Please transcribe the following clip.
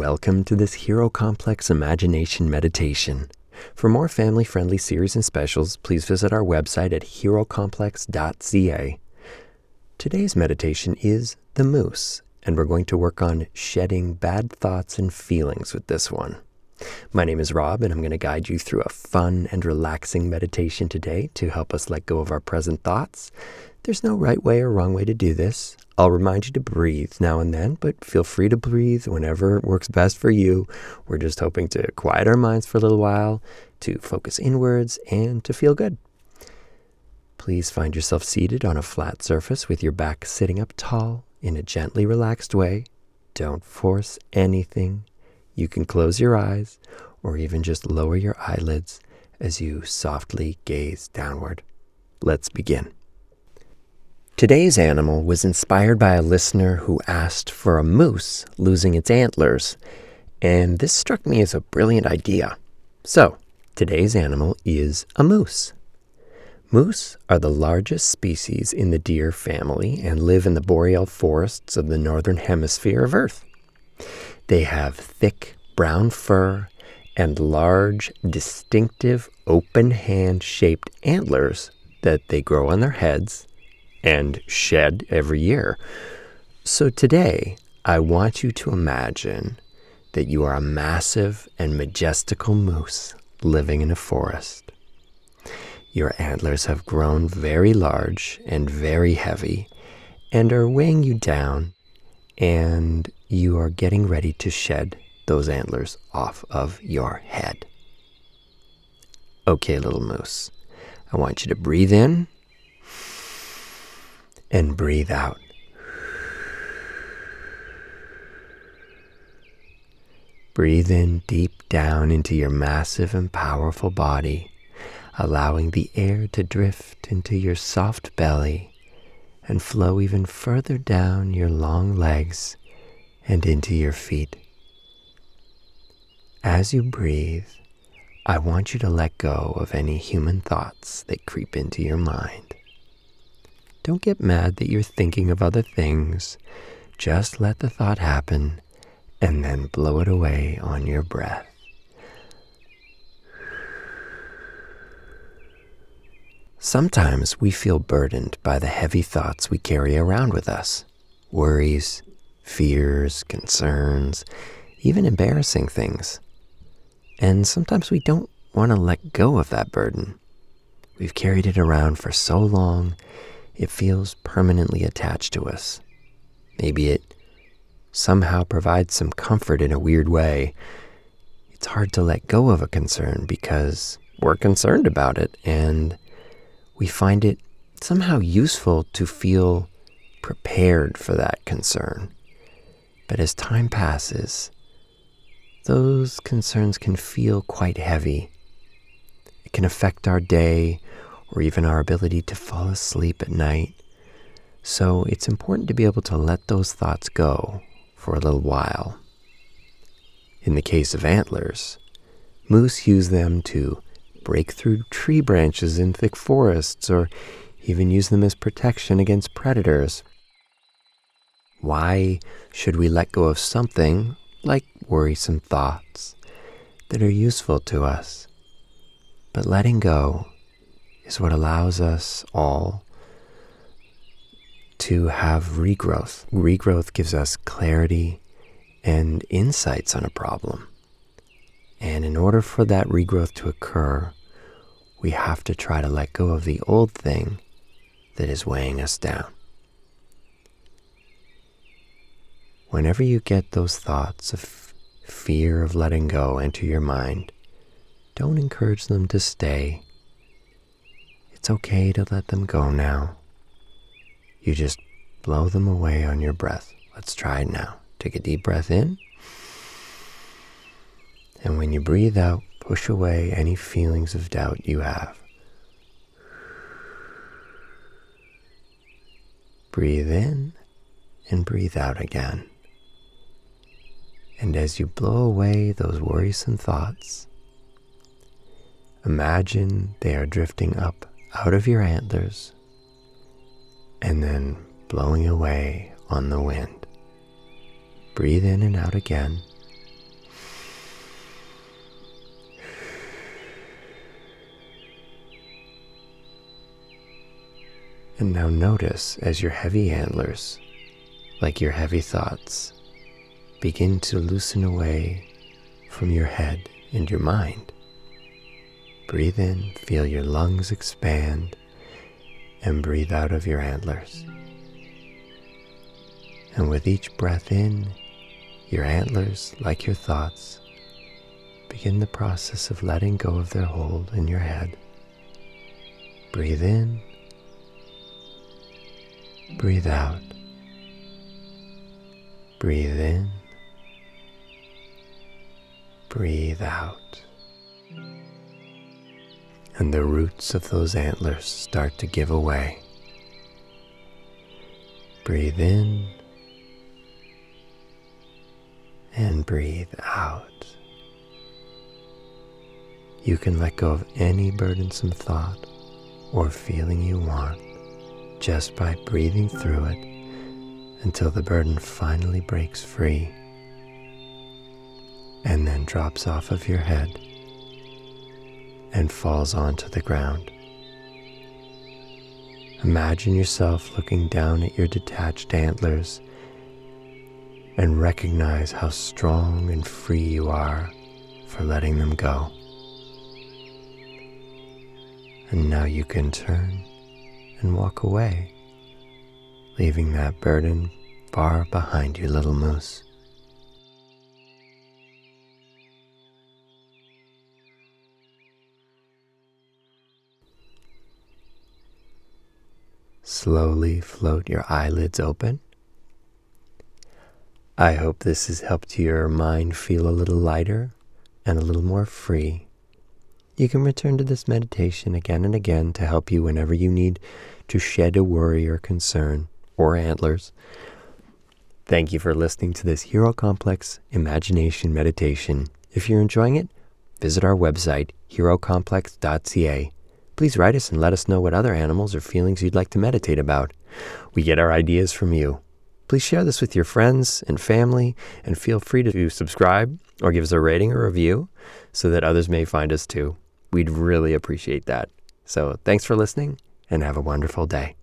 Welcome to this Hero Complex Imagination Meditation. For more family friendly series and specials, please visit our website at herocomplex.ca. Today's meditation is the moose, and we're going to work on shedding bad thoughts and feelings with this one. My name is Rob, and I'm going to guide you through a fun and relaxing meditation today to help us let go of our present thoughts. There's no right way or wrong way to do this. I'll remind you to breathe now and then, but feel free to breathe whenever works best for you. We're just hoping to quiet our minds for a little while, to focus inwards, and to feel good. Please find yourself seated on a flat surface with your back sitting up tall in a gently relaxed way. Don't force anything. You can close your eyes or even just lower your eyelids as you softly gaze downward. Let's begin. Today's animal was inspired by a listener who asked for a moose losing its antlers, and this struck me as a brilliant idea. So, today's animal is a moose. Moose are the largest species in the deer family and live in the boreal forests of the northern hemisphere of Earth. They have thick brown fur and large, distinctive, open hand shaped antlers that they grow on their heads and shed every year. So today, I want you to imagine that you are a massive and majestical moose living in a forest. Your antlers have grown very large and very heavy and are weighing you down and you are getting ready to shed those antlers off of your head. Okay, little moose, I want you to breathe in and breathe out. Breathe in deep down into your massive and powerful body, allowing the air to drift into your soft belly and flow even further down your long legs and into your feet. As you breathe, I want you to let go of any human thoughts that creep into your mind. Don't get mad that you're thinking of other things. Just let the thought happen and then blow it away on your breath. Sometimes we feel burdened by the heavy thoughts we carry around with us worries, fears, concerns, even embarrassing things. And sometimes we don't want to let go of that burden. We've carried it around for so long, it feels permanently attached to us. Maybe it somehow provides some comfort in a weird way. It's hard to let go of a concern because we're concerned about it and we find it somehow useful to feel prepared for that concern. But as time passes, those concerns can feel quite heavy. It can affect our day or even our ability to fall asleep at night. So it's important to be able to let those thoughts go for a little while. In the case of antlers, moose use them to break through tree branches in thick forests, or even use them as protection against predators. Why should we let go of something like worrisome thoughts that are useful to us? But letting go is what allows us all to have regrowth. Regrowth gives us clarity and insights on a problem. And in order for that regrowth to occur, we have to try to let go of the old thing that is weighing us down. Whenever you get those thoughts of fear of letting go enter your mind, don't encourage them to stay. It's okay to let them go now. You just blow them away on your breath. Let's try it now. Take a deep breath in. And when you breathe out, push away any feelings of doubt you have. Breathe in and breathe out again. And as you blow away those worrisome thoughts, imagine they are drifting up out of your antlers and then blowing away on the wind. Breathe in and out again. And now notice as your heavy antlers, like your heavy thoughts, begin to loosen away from your head and your mind. Breathe in, feel your lungs expand, and breathe out of your antlers. And with each breath in, your antlers, like your thoughts, begin the process of letting go of their hold in your head. Breathe in, breathe out, breathe in, breathe out. And the roots of those antlers start to give away. Breathe in and breathe out. You can let go of any burdensome thought or feeling you want just by breathing through it until the burden finally breaks free and then drops off of your head and falls onto the ground. Imagine yourself looking down at your detached antlers and recognize how strong and free you are for letting them go. And now you can turn and walk away, leaving that burden far behind you, little moose. Slowly float your eyelids open I hope this has helped your mind feel a little lighter and a little more free. You can return to this meditation again and again to help you whenever you need to shed a worry or concern or antlers. Thank you for listening to this Hero Complex Imagination Meditation. If you're enjoying it, visit our website, herocomplex.ca. Please write us and let us know what other animals or feelings you'd like to meditate about. We get our ideas from you. Please share this with your friends and family, and feel free to subscribe or give us a rating or review so that others may find us too. We'd really appreciate that. So thanks for listening and have a wonderful day.